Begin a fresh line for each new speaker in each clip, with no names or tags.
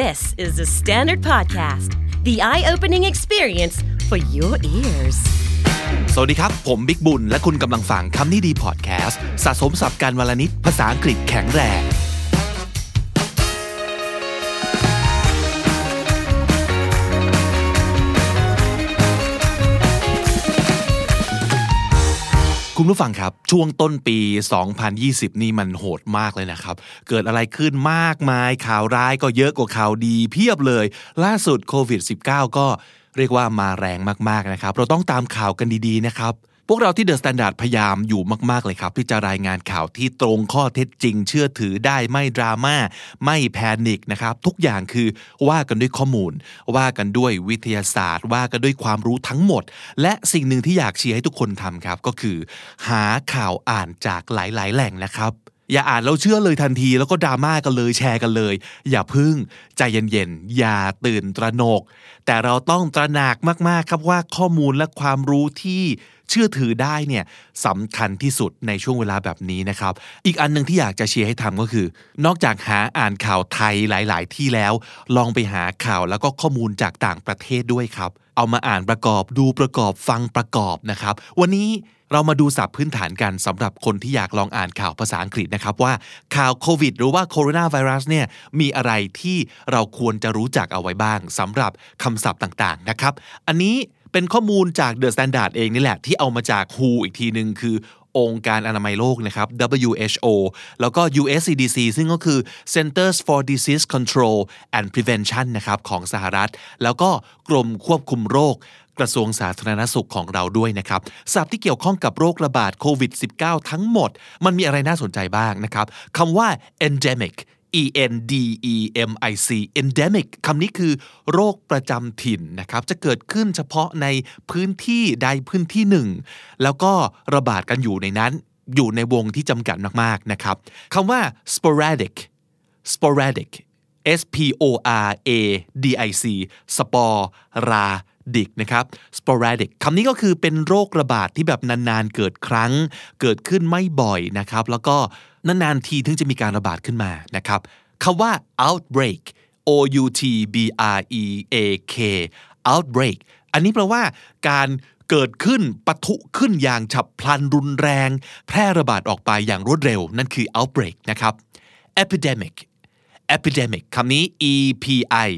This is the Standard Podcast, the eye opening experience for your ears.
สวัสดีครับ ผมบิ๊กบุญ และคุณกำลังฟังคำนี้ดีพอดแคสต์สะสมสับการวลนิดภาษาอังกฤษแข็งแรง คุณผู้ฟังครับ ช่วงต้นปี 2020 นี่มันโหดมากเลยนะครับ เกิดอะไรขึ้นมากมายข่าวร้ายก็เยอะกว่าข่าวดีเพียบเลย ล่าสุดโควิด -19 ก็เรียกว่ามาแรงมากๆนะครับ เราต้องตามข่าวกันดีๆนะครับ พวกเราที่ The Standard พยายามอยู่มากๆเลยครับ ที่จะรายงานข่าวที่ตรงข้อเท็จจริง เชื่อถือได้ไม่ดราม่าไม่ panic นะครับทุกอย่างคือว่ากันด้วยข้อมูล ว่ากันด้วยวิทยาศาสตร์ ว่ากันด้วยความรู้ทั้งหมด และสิ่งหนึ่งที่อยากเชียร์ให้ทุกคนทำครับ ก็คือ หาข่าวอ่านจากหลาย ๆ แหล่งนะครับอย่าอ่านแล้วเชื่อเลยทันทีแล้วก็ดราม่ากันเลยแชร์กันเลย อย่าพึ่งใจเย็นๆ อย่าตื่นตระหนก แต่เราต้องตระหนักมากๆครับว่าข้อมูลและความรู้ที่ เชื่อถือได้เนี่ยสำคัญที่สุดในช่วงเวลาแบบนี้นะครับ อีกอันหนึ่งที่อยากจะเชียร์ให้ทำก็คือ นอกจากหาอ่านข่าวไทยหลาย ๆ ที่แล้ว ลองไปหาข่าวแล้วก็ข้อมูลจากต่างประเทศด้วยครับ เอามาอ่านประกอบดูประกอบฟังประกอบนะครับ วันนี้เรามาดูศัพท์พื้นฐานกันสำหรับคนที่อยากลองอ่านข่าวภาษาอังกฤษนะครับ ว่าข่าวโควิดหรือว่าโคโรนาไวรัสเนี่ยมีอะไรที่เราควรจะรู้จักเอาไว้บ้างสำหรับคำศัพท์ต่าง ๆ นะครับ อันนี้ เป็นข้อมูลจาก The Standard เองนี่แหละ ที่เอามาจาก WHO อีกทีหนึ่งคือองค์การอนามัยโลกนะครับ WHO แล้วก็ US CDC ซึ่งก็คือ Centers for Disease Control and Prevention นะครับของสหรัฐ แล้วก็กรมควบคุมโรคกระทรวงสาธารณสุขของเราด้วยนะครับศัพท์ที่เกี่ยวข้องกับโรคระบาดโควิด -19 ทั้งหมด มันมีอะไรน่าสนใจบ้างนะครับคำว่า endemic E N D E M I C endemic คำนี้คือโรคประจำถิ่นนะครับ จะเกิดขึ้นเฉพาะในพื้นที่ใดพื้นที่หนึ่ง แล้วก็ระบาดกันอยู่ในนั้น อยู่ในวงที่จำกัดมากๆนะครับคำว่า sporadic sporadic S P O R A D I C spore ราดิกนะครับ sporadic คำนี้ก็คือเป็นโรคระบาดที่แบบนานๆ เกิดครั้ง เกิดขึ้นไม่บ่อยนะครับ แล้วก็ นานๆทีถึงจะมีการระบาดขึ้นมานะครับคำว่า outbreak O U T B R E A K outbreak อันนี้แปลว่าการเกิดขึ้นปะทุขึ้นอย่างฉับพลันรุนแรง แพร่ระบาดออกไปอย่างรวดเร็ว นั่นคือ outbreak นะครับ epidemic epidemic คำนี้ e p i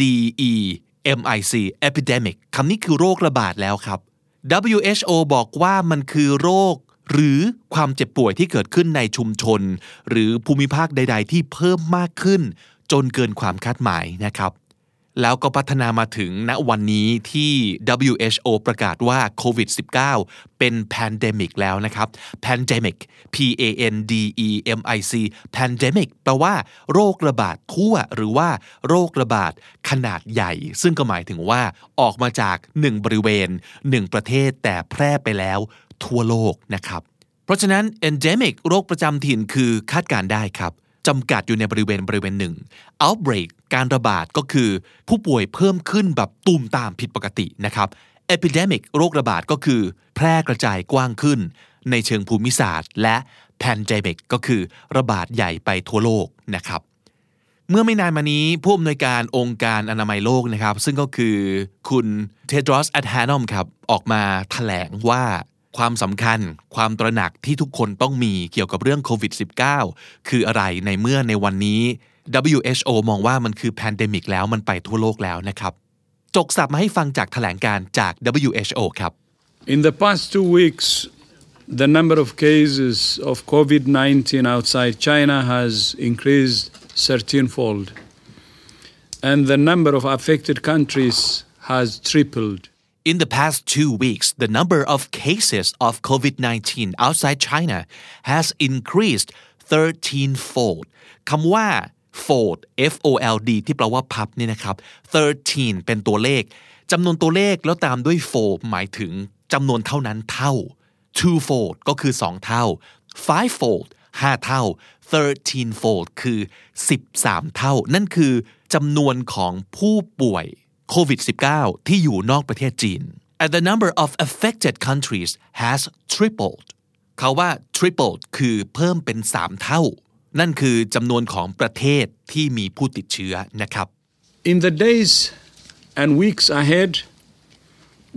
d e m i c epidemic คำนี้คือโรคระบาดแล้วครับ WHO บอกว่ามันคือโรค หรือความเจ็บป่วยที่เกิดขึ้นในชุมชน หรือภูมิภาคใด ๆ ที่เพิ่มมากขึ้น จนเกินความคาดหมายนะครับแล้วก็พัฒนามาถึงณวันนี้ที่ WHO ประกาศว่าโควิด -19 เป็น pandemic แล้วนะครับ pandemic P A N D E M I C pandemic แปลว่าโรคระบาดทั่วหรือว่าโรคระบาดขนาดใหญ่ ซึ่งก็หมายถึงว่าออกมาจาก 1 บริเวณ 1 ประเทศแต่แพร่ไปแล้ว ทั่วโลกนะครับ เพราะฉะนั้น endemic โรคประจำถิ่นคือคาดการได้ครับจำกัดอยู่ในบริเวณบริเวณหนึ่ง outbreak การระบาดก็คือ ผู้ป่วยเพิ่มขึ้นแบบตูมตามผิดปกตินะครับ epidemic โรคระบาดก็คือ แพร่กระจายกว้างขึ้น ในเชิงภูมิศาสตร์ และ pandemic ก็คือระบาดใหญ่ไปทั่วโลกนะครับเมื่อไม่นานมานี้ผู้อำนวยการองค์การอนามัยโลกนะครับ ซึ่งก็คือคุณเทดรอสแอดฮานอมครับ ออกมาแถลงว่า ความสำคัญความตระหนักที่ทุกคนต้องมีเกี่ยวกับเรื่องโควิด -19 คืออะไรในเมื่อในวันนี้ WHO มองว่ามันคือ pandemic แล้วมันไปทั่วโลกแล้วนะครับ ยกศัพท์มาให้ฟังจากแถลงการณ์จาก WHO ครับ
In the past two weeks, the number of cases of COVID 19 outside China has increased 13 fold, and the number of affected countries has tripled.
In the past two weeks, the number of cases of COVID 19 outside China has increased 13-fold. คำว่า fold F O L D ที่แปลว่าพับนี่นะครับ 13 เป็นตัวเลข จำนวนตัวเลขแล้วตามด้วย fold หมายถึงจำนวนเท่านั้นเท่า two-fold ก็คือ 2 เท่า five-fold 5 เท่า 13-fold คือ 13 เท่า นั่นคือจำนวนของผู้ป่วย โควิด -19 ที่อยู่นอกประเทศจีน and the number of affected countries has tripled เขาว่า tripled คือเพิ่มเป็น 3 เท่า นั่นคือจำนวนของประเทศที่มีผู้ติดเชื้อนะครับ
In the days and weeks ahead,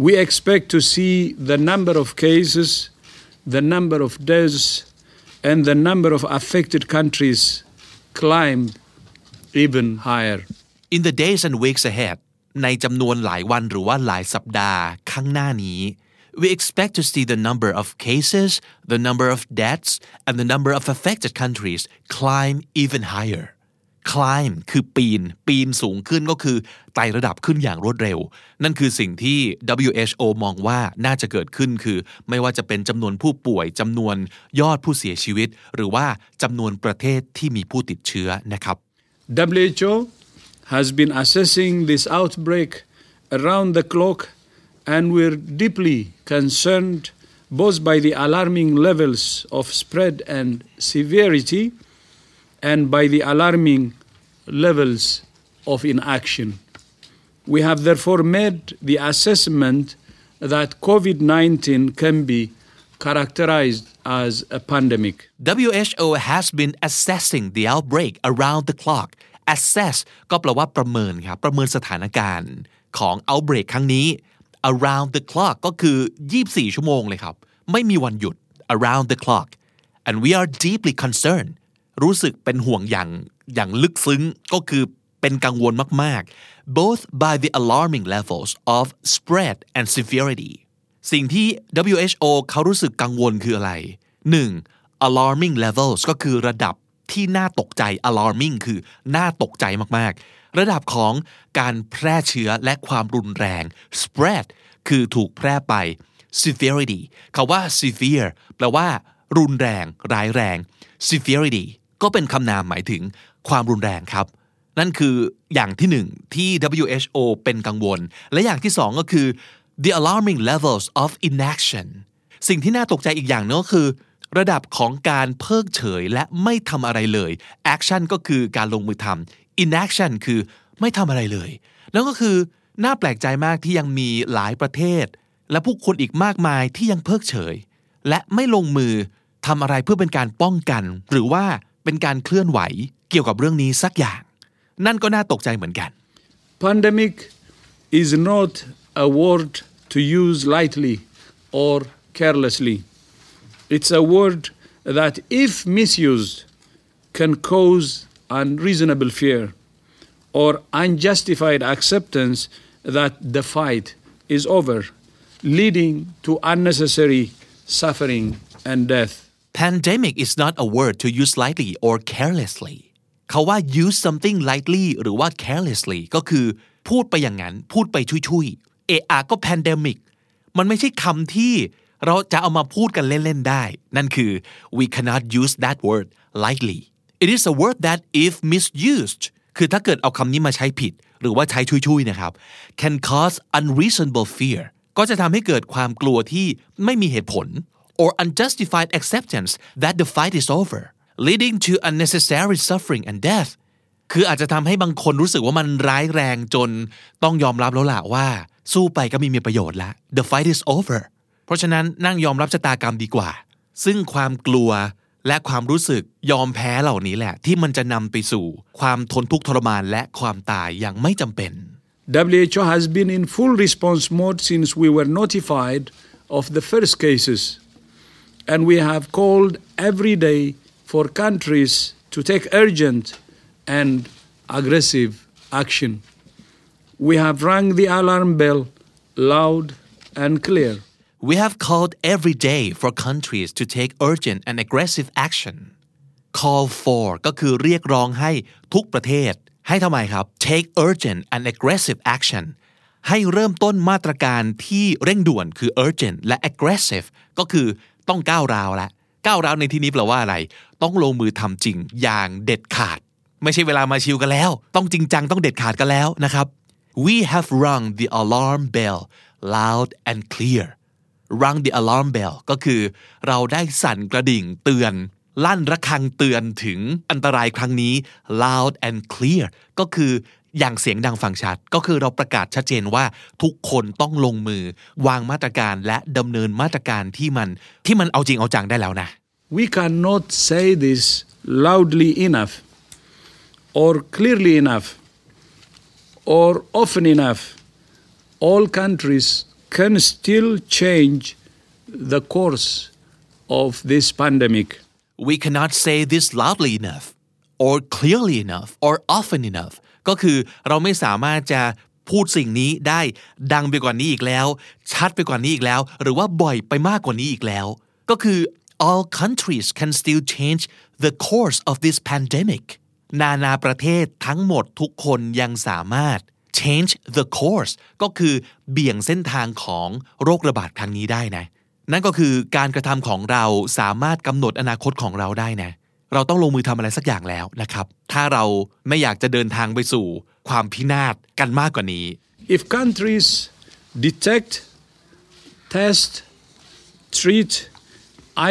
we expect to see the number of cases, the number of deaths, and the number of affected countries climb even higher.
In the days and weeks ahead ในจำนวนหลายวันหรือว่าหลายสัปดาห์ข้างหน้านี้ we expect to see the number of cases, the number of deaths, and the number of affected countries climb even higher. climb คือปีน ปีนสูงขึ้นก็คือไต่ระดับขึ้นอย่างรวดเร็ว นั่นคือสิ่งที่ WHO มองว่าน่าจะเกิดขึ้นคือ ไม่ว่าจะเป็นจำนวนผู้ป่วยจำนวนยอดผู้เสียชีวิต หรือว่าจำนวนประเทศที่มีผู้ติดเชื้อนะครับ
WHO has been assessing this outbreak around the clock, and we're deeply concerned both by the alarming levels of spread and severity and by the alarming levels of inaction. We have therefore made the assessment that COVID 19 can be characterized as a pandemic.
WHO has been assessing the outbreak around the clock assess ก็แปลว่าประเมินครับ ประเมินสถานการณ์ของ outbreak ครั้งนี้ around the clock ก็คือ 24 ชั่วโมงเลยครับ ไม่มีวันหยุด around the clock and we are deeply concerned รู้สึกเป็นห่วงอย่างอย่างลึกซึ้งก็คือเป็นกังวลมาก ๆ both by the alarming levels of spread and severity สิ่งที่ WHO เขารู้สึกกังวลคืออะไร 1. alarming levels ก็คือระดับ ที่น่าตกใจ alarming คือน่าตกใจมากๆ ระดับของการแพร่เชื้อและความรุนแรง spread คือถูกแพร่ไป severity คาว่า severe แปลว่า รุนแรง ร้ายแรง severity ก็เป็นคำนามหมายถึงความรุนแรงครับ นั่นคืออย่างที่หนึ่งที่ WHO เป็นกังวล และอย่างที่สองก็คือ the alarming levels of inaction สิ่งที่น่าตกใจอีกอย่างนึงก็คือ ระดับของการเพิกเฉยและไม่ทำอะไรเลย action ก็คือการลงมือทำ inaction คือไม่ทำอะไรเลย แล้วก็คือน่าแปลกใจมากที่ยังมีหลายประเทศ และผู้คนอีกมากมายที่ยังเพิกเฉย และไม่ลงมือทำอะไรเพื่อเป็นการป้องกัน หรือว่าเป็นการเคลื่อนไหวเกี่ยวกับเรื่องนี้สักอย่าง นั่นก็น่าตกใจเหมือนกัน
Pandemic is not a word to use lightly or carelessly. It's a word that, if misused, can cause unreasonable fear or unjustified acceptance that the fight is over, leading to unnecessary suffering and death.
pandemic is not a word to use lightly or carelessly เขาว่า use something lightly หรือว่า carelessly ก็คือพูดไปอย่างนั้น พูดไปชุยๆ เอะอะก็ pandemic มันไม่ใช่คำที่ เราจะเอามาพูดกันเล่นๆได้ นั่นคือ we cannot use that word lightly it is a word that if misused คือถ้าเกิดเอาคำนี้มาใช้ผิด หรือว่าใช้ชุยๆนะครับ can cause unreasonable fear ก็จะทำให้เกิดความกลัวที่ไม่มีเหตุผล or unjustified acceptance that the fight is over leading to unnecessary suffering and death คืออาจจะทำให้บางคนรู้สึกว่ามันร้ายแรงจนต้องยอมรับแล้วล่ะว่า สู้ไปก็ไม่มีประโยชน์ละ the fight is over เพราะฉะนั้นนั่งยอมรับชะตากรรมดีกว่า ซึ่งความกลัวและความรู้สึกยอมแพ้เหล่านี้แหละ ที่มันจะนำไปสู่ความทนทุกข์ทรมานและความตายอย่างไม่จำเป็น
WHO has been in full response mode since we were notified of the first cases, and we have called every day for countries to take urgent and aggressive action. We have rung the alarm bell loud and clear.
We have called every day for countries to take urgent and aggressive action. Call for ก็คือเรียกร้องให้ทุกประเทศ ให้ทำไมครับ take urgent and aggressive action ให้เริ่มต้นมาตรการที่เร่งด่วนคือ urgent และ aggressive ก็คือต้องก้าวร้าวละก้าวร้าวในที่นี้แปลว่าอะไร ต้องลงมือทำจริงอย่างเด็ดขาด ไม่ใช่เวลามาชิวกันแล้ว ต้องจริงจังต้องเด็ดขาดกันแล้วนะครับ We have rung the alarm bell loud and clear rung the alarm bell ก็คือเราได้สั่นกระดิ่งเตือน ลั่นระฆังเตือนถึงอันตรายครั้งนี้ loud and clear ก็คืออย่างเสียงดังฟังชัด ก็คือเราประกาศชัดเจนว่าทุกคนต้องลงมือ วางมาตรการและดำเนินมาตรการที่มันที่มันเอาจริงเอาจังได้แล้วนะ
We cannot say this loudly enough, or clearly enough, or often enough, all countries can still change the course of this pandemic.
we cannot say this loudly enough or clearly enough or often enough ก็คือเราไม่สามารถจะพูดสิ่งนี้ได้ดังไปกว่านี้อีกแล้ว ชัดไปกว่านี้อีกแล้ว หรือว่าบ่อยไปมากกว่านี้อีกแล้ว ก็คือ all countries can still change the course of this pandemic นานาประเทศทั้งหมดทุกคนยังสามารถ change the course ก็คือเบี่ยงเส้นทางของโรคระบาดครั้งนี้ได้นะ นั่นก็คือการกระทำของเราสามารถกำหนดอนาคตของเราได้นะ เราต้องลงมือทำอะไรสักอย่างแล้วนะครับ ถ้าเราไม่อยากจะเดินทางไปสู่ความพินาศกันมากกว่านี้
If countries detect, test, treat,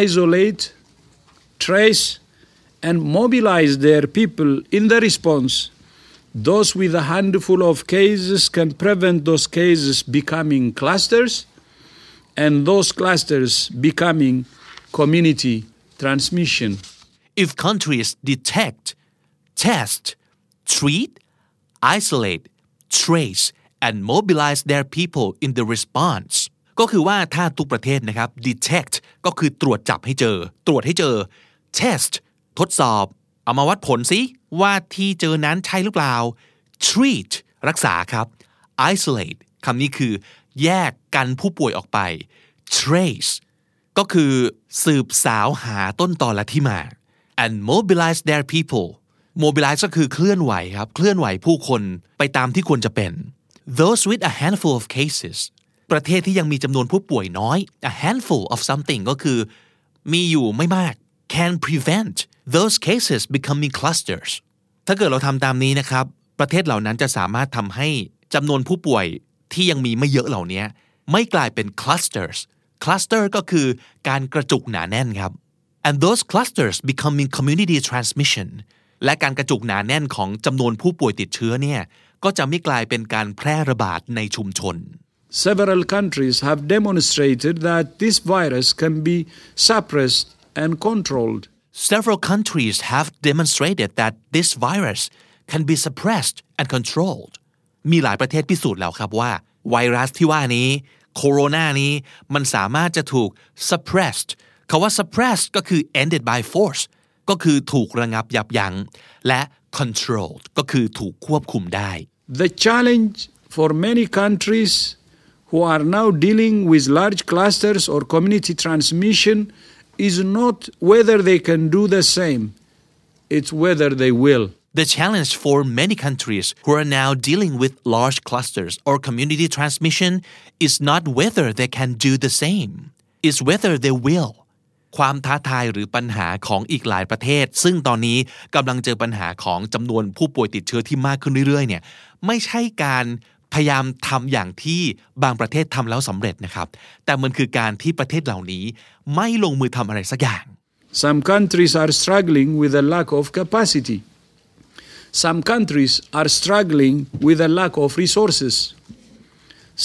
isolate, trace, and mobilize their people in the response, those with a handful of cases can prevent those cases becoming clusters and those clusters becoming community transmission.
if countries detect, test, treat, isolate, trace, and mobilize their people in the response ก็คือว่าถ้าทุกประเทศนะครับ detect ก็คือตรวจจับให้เจอ ตรวจให้เจอ test ทดสอบ เอามาวัดผลสิว่าที่เจอนั้นใช่หรือเปล่า treat รักษาครับ isolate คำนี้คือแยกกันผู้ป่วยออกไป trace ก็คือสืบสาวหาต้นตอและที่มา and mobilize their people mobilize ก็คือเคลื่อนไหวครับ เคลื่อนไหวผู้คนไปตามที่ควรจะเป็น those with a handful of cases ประเทศที่ยังมีจำนวนผู้ป่วยน้อย a handful of something ก็คือ มีอยู่ไม่มาก can prevent those cases becoming clusters ถ้าเกิดเราทำตามนี้นะครับ ประเทศเหล่านั้นจะสามารถทำให้จำนวนผู้ป่วยที่ยังมีไม่เยอะเหล่านี้ไม่กลายเป็น clusters cluster ก็คือการกระจุกหนาแน่นครับ and those clusters becoming community transmission และการกระจุกหนาแน่นของจำนวนผู้ป่วยติดเชื้อเนี่ยก็จะไม่กลายเป็นการแพร่ระบาดในชุมชน
Several countries have demonstrated that this virus can be suppressed and controlled.
Several countries have demonstrated that this virus can be suppressed and controlled มีหลายประเทศพิสูจน์แล้วครับว่า ไวรัสที่ว่านี้โคโรนานี้มันสามารถจะถูก suppressed คาว่า suppressed ก็คือ ended by force ก็คือถูกระงับยับยั้งและ controlled ก็คือถูกควบคุมได้
The challenge for many countries who are now dealing with large clusters or community transmission is not whether they can do the same, it's whether they will.
The challenge for many countries who are now dealing with large clusters or community transmission is not whether they can do the same, it's whether they will. ความท้าทายหรือปัญหาของอีกหลายประเทศ ซึ่งตอนนี้กำลังเจอปัญหาของจำนวนผู้ป่วยติดเชื้อที่มากขึ้นเรื่อยๆเนี่ยไม่ใช่การ พยายามทำอย่างที่บางประเทศทำแล้วสำเร็จนะครับ แต่มันคือการที่ประเทศเหล่านี้ไม่ลงมือทำอะไรสักอย่าง
Some countries are struggling with a lack of capacity. Some countries are struggling with a lack of resources.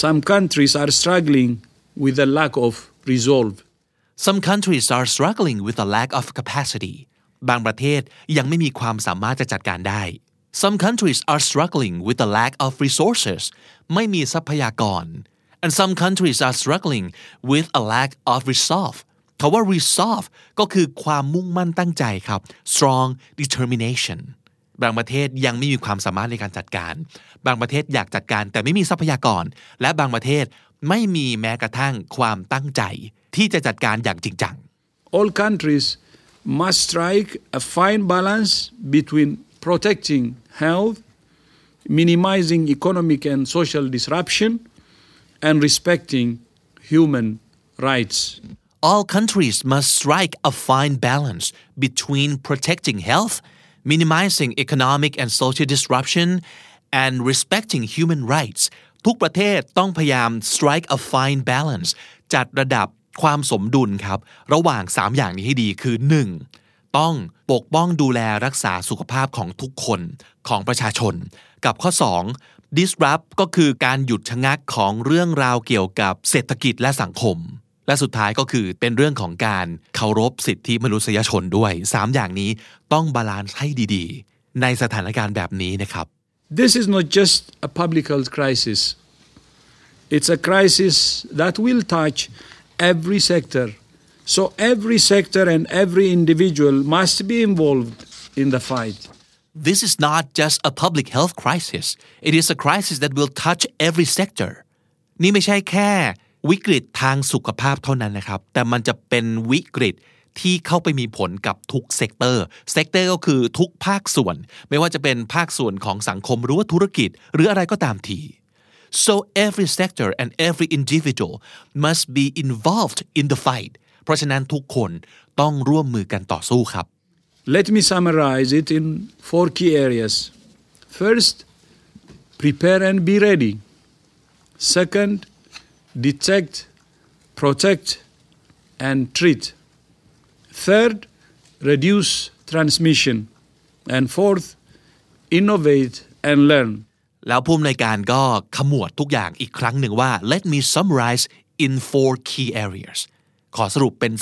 Some countries are struggling with a lack of resolve.
Some countries are struggling with a lack of capacity บางประเทศยังไม่มีความสามารถจะจัดการได้ Some countries are struggling with a lack of resources ไม่มีทรัพยากร and some countries are struggling with a lack of resolve คาว่า resolve ก็คือความมุ่งมั่นตั้งใจครับ strong determination บางประเทศยังไม่มีความสามารถในการจัดการ บางประเทศอยากจัดการแต่ไม่มีทรัพยากร และบางประเทศไม่มีแม้กระทั่งความตั้งใจ ที่จะจัดการอย่างจริงจัง
All countries must strike a fine balance between protecting health, minimizing economic and social disruption, and respecting human rights.
All countries must strike a fine balance between protecting health, minimizing economic and social disruption, and respecting human rights. ทุกประเทศต้องพยายาม strike a fine balance จัดระดับความสมดุลครับ ระหว่าง 3 อย่างนี้ให้ดีคือ 1. ต้องปกป้องดูแลรักษาสุขภาพของทุกคนของประชาชน กับข้อ 2. disrupt ก็คือการหยุดชะงักของเรื่องราวเกี่ยวกับเศรษฐกิจและสังคม และสุดท้ายก็คือเป็นเรื่องของการเคารพสิทธิมนุษยชนด้วย 3 อย่างนี้ต้อง balance ให้ดีๆ ในสถานการณ์แบบนี้นะครับ
This is not just a public health crisis. It's a crisis that will touch every sector. So every sector and every individual must be involved in the fight.
This is not just a public health crisis it is a crisis that will touch every sector นี่ไม่ใช่แค่วิกฤตทางสุขภาพเท่านั้นนะครับ แต่มันจะเป็นวิกฤตที่เข้าไปมีผลกับทุก sector sector ก็คือทุกภาคส่วน ไม่ว่าจะเป็นภาคส่วนของสังคมหรือว่าธุรกิจ หรืออะไรก็ตามที so every sector and every individual must be involved in the fight เพราะฉะนั้นทุกคนต้องร่วมมือกันต่อสู้ครับ
Let me summarize it in four key areas. First, prepare and be ready. Second, detect, protect, and treat. Third, reduce transmission. And fourth, innovate and learn.
แล้วผู้อำนวยการก็ขมวดทุกอย่างอีกครั้งหนึ่งว่า let me summarize in four key areas ขอสรุปเป็น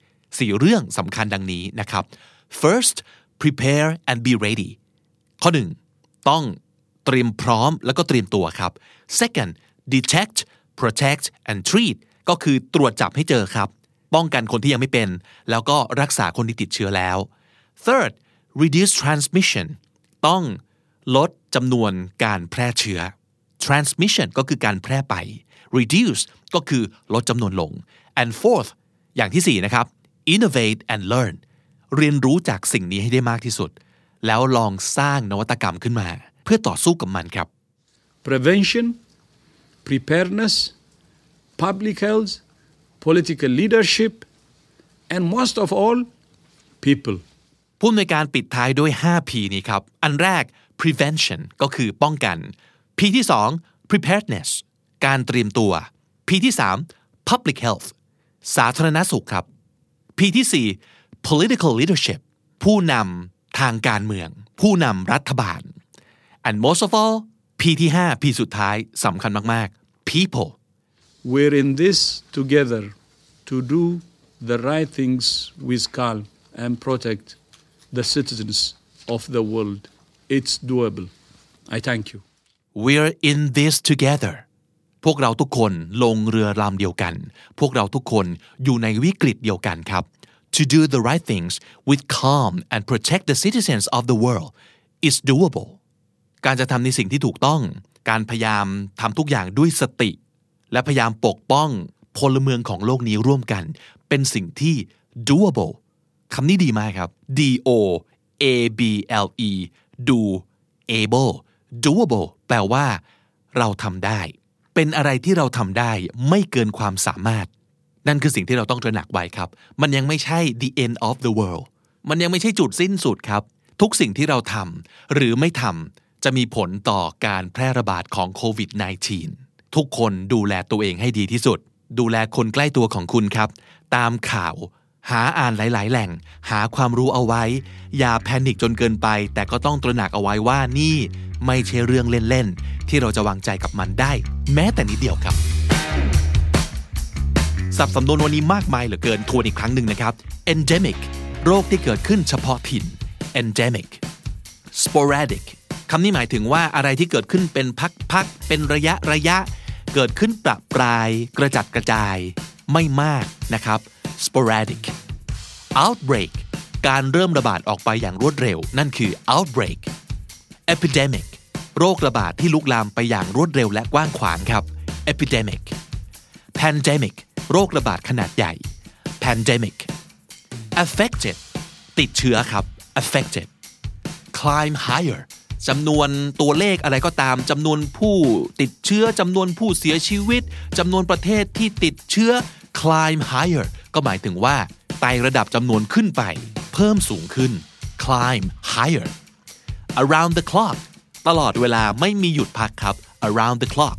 4 4 เรื่องสำคัญดังนี้นะครับ first prepare and be ready ข้อ 1 ต้องเตรียมพร้อมแล้วก็เตรียมตัวครับ second detect protect and treat ก็คือตรวจจับให้เจอครับ ป้องกันคนที่ยังไม่เป็น แล้วก็รักษาคนที่ติดเชื้อแล้ว third reduce transmission ต้องลดจำนวนการแพร่เชื้อ transmission ก็คือการแพร่ไป reduce ก็คือลดจำนวนลง and fourth อย่างที่4นะครับ innovate and learn เรียนรู้จากสิ่งนี้ให้ได้มากที่สุด แล้วลองสร้างนวัตกรรมขึ้นมา เพื่อต่อสู้กับมันครับ
Prevention, preparedness, public health, political leadership, and most of all, people.
ผู้อำนวยการปิดท้ายด้วย 5P นี้ครับ อันแรก prevention ก็คือป้องกัน P ที่ 2 preparedness การเตรียมตัว P ที่ 3 public health สาธารณสุขครับ P ที่ 4 political leadership ผู้นำทางการเมือง ผู้นำรัฐบาล and most of all P ที่5 P สุดท้ายสำคัญมากๆ people
We're in this together to do the right things with calm and protect the citizens of the world. It's doable. I thank you.
We're in this together พวกเราทุกคนลงเรือลำเดียวกัน พวกเราทุกคนอยู่ในวิกฤตเดียวกันครับ To do the right things with calm and protect the citizens of the world is doable การจะทำในสิ่งที่ถูกต้อง การพยายามทำทุกอย่างด้วยสติ และพยายามปกป้องพลเมืองของโลกนี้ร่วมกัน เป็นสิ่งที่ doable คำนี้ดีมากครับ D O A B L E do able doable แปลว่า เราทำได้ เป็นอะไรที่เราทำได้ไม่เกินความสามารถ นั่นคือสิ่งที่เราต้องตระหนักไว้ครับ มันยังไม่ใช่ the end of the world มันยังไม่ใช่จุดสิ้นสุดครับ ทุกสิ่งที่เราทำหรือไม่ทำจะมีผลต่อการแพร่ระบาดของโควิด -19 ทุกคนดูแลตัวเองให้ดีที่สุด ดูแลคนใกล้ตัวของคุณครับ ตามข่าว หาอ่านหลาย ๆ แหล่ง หาความรู้เอาไว้ อย่าแพนิคจนเกินไป แต่ก็ต้องตระหนักเอาไว้ว่านี่ ไม่ใช่เรื่องเล่นๆ ที่เราจะวางใจกับมันได้ แม้แต่นิดเดียวครับ สับสำนวนวันนี้มากมายเหลือเกินทวนอีกครั้งหนึ่งนะครับ endemic โรคที่เกิดขึ้นเฉพาะถิ่น endemic sporadic คำนี้หมายถึงว่าอะไรที่เกิดขึ้นเป็นพักๆ เป็นระยะระยะ เกิดขึ้นประปราย กระจัดกระจาย ไม่มากนะครับ sporadic outbreak การเริ่มระบาดออกไปอย่างรวดเร็ว นั่นคือ outbreak epidemic โรคระบาดที่ลุกลามไปอย่างรวดเร็วและกว้างขวางครับ epidemic pandemic โรคระบาดขนาดใหญ่ pandemic affected ติดเชื้อครับ affected climb higher จำนวนตัวเลขอะไรก็ตามจำนวนผู้ติดเชื้อจำนวนผู้เสียชีวิตจำนวนประเทศที่ติดเชื้อ climb higher ก็หมายถึงว่าไต่ระดับจำนวนขึ้นไป เพิ่มสูงขึ้น climb higher around the clock ตลอดเวลาไม่มีหยุดพักครับ around the clock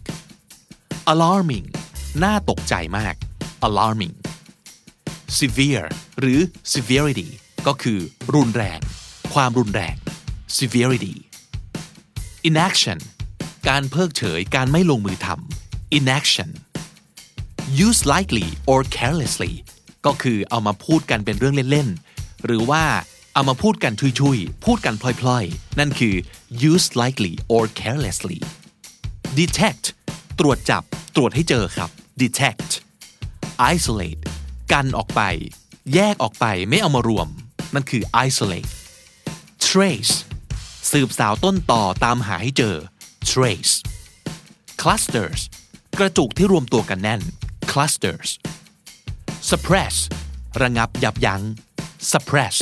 alarming น่าตกใจมาก alarming severe หรือ severity ก็คือรุนแรง ความรุนแรง severity inaction การเพิกเฉยการไม่ลงมือทำ inaction use lightly or carelessly ก็คือเอามาพูดกันเป็นเรื่องเล่น ๆ หรือว่า เอามาพูดกันชุยๆ พูดกันพลอยๆ นั่นคือ use lightly or carelessly detect ตรวจจับ ตรวจให้เจอครับ detect isolate กันออกไป แยกออกไปไม่เอามารวม นั่นคือ isolate trace สืบสาวต้นต่อตามหาให้เจอ trace clusters กระจุกที่รวมตัวกันแน่น clusters suppress ระงับยับยัง้ง suppress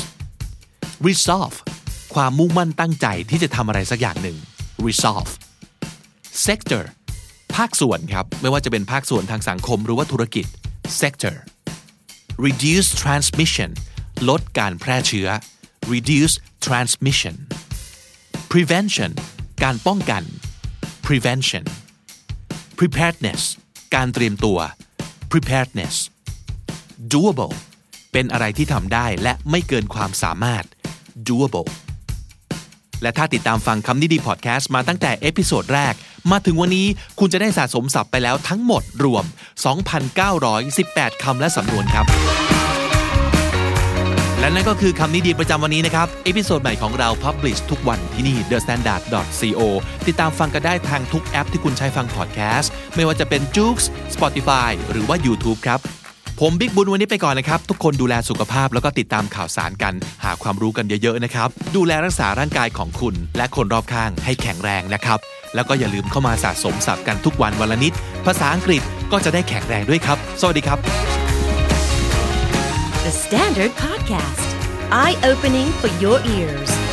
resolve ความมุ่งมั่นตั้งใจที่จะทำอะไรสักอย่างหนึ่ง resolve sector ภาคส่วนครับ ไม่ว่าจะเป็นภาคส่วนทางสังคมหรือว่าธุรกิจ sector reduce transmission ลดการแพร่เชื้อ reduce transmission prevention การป้องกัน prevention preparedness การเตรียมตัว preparedness doable เป็นอะไรที่ทำได้และไม่เกินความสามารถ doable และถ้าติดตามฟังคำนี้ดีพอดแคสต์มาตั้งแต่ episode แรก มาถึงวันนี้คุณจะได้สะสมศัพท์ไปแล้วทั้งหมดรวม 2,918 คำและสำนวนครับ และนั่นก็คือคำนี้ดีประจำวันนี้นะครับ episode ใหม่ของเรา Publish ทุกวันที่นี่ The Standard co ติดตามฟังกันได้ทางทุกแอปที่คุณใช้ฟังพอดแคสต์ ไม่ว่าจะเป็น j o o x Spotify หรือว่า YouTube ครับ ผมบิ๊กบุญวันนี้ไปก่อนนะครับ ทุกคนดูแลสุขภาพแล้วก็ติดตามข่าวสารกัน หาความรู้กันเยอะๆนะครับ ดูแลรักษาร่างกายของคุณ และคนรอบข้างให้แข็งแรงนะครับ แล้วก็อย่าลืมเข้ามาสะสมศัพท์กันทุกวันวันละนิด ภาษาอังกฤษก็จะได้แข็งแรงด้วยครับ สวัสดีครับ
The Standard Podcast, eye opening for your ears.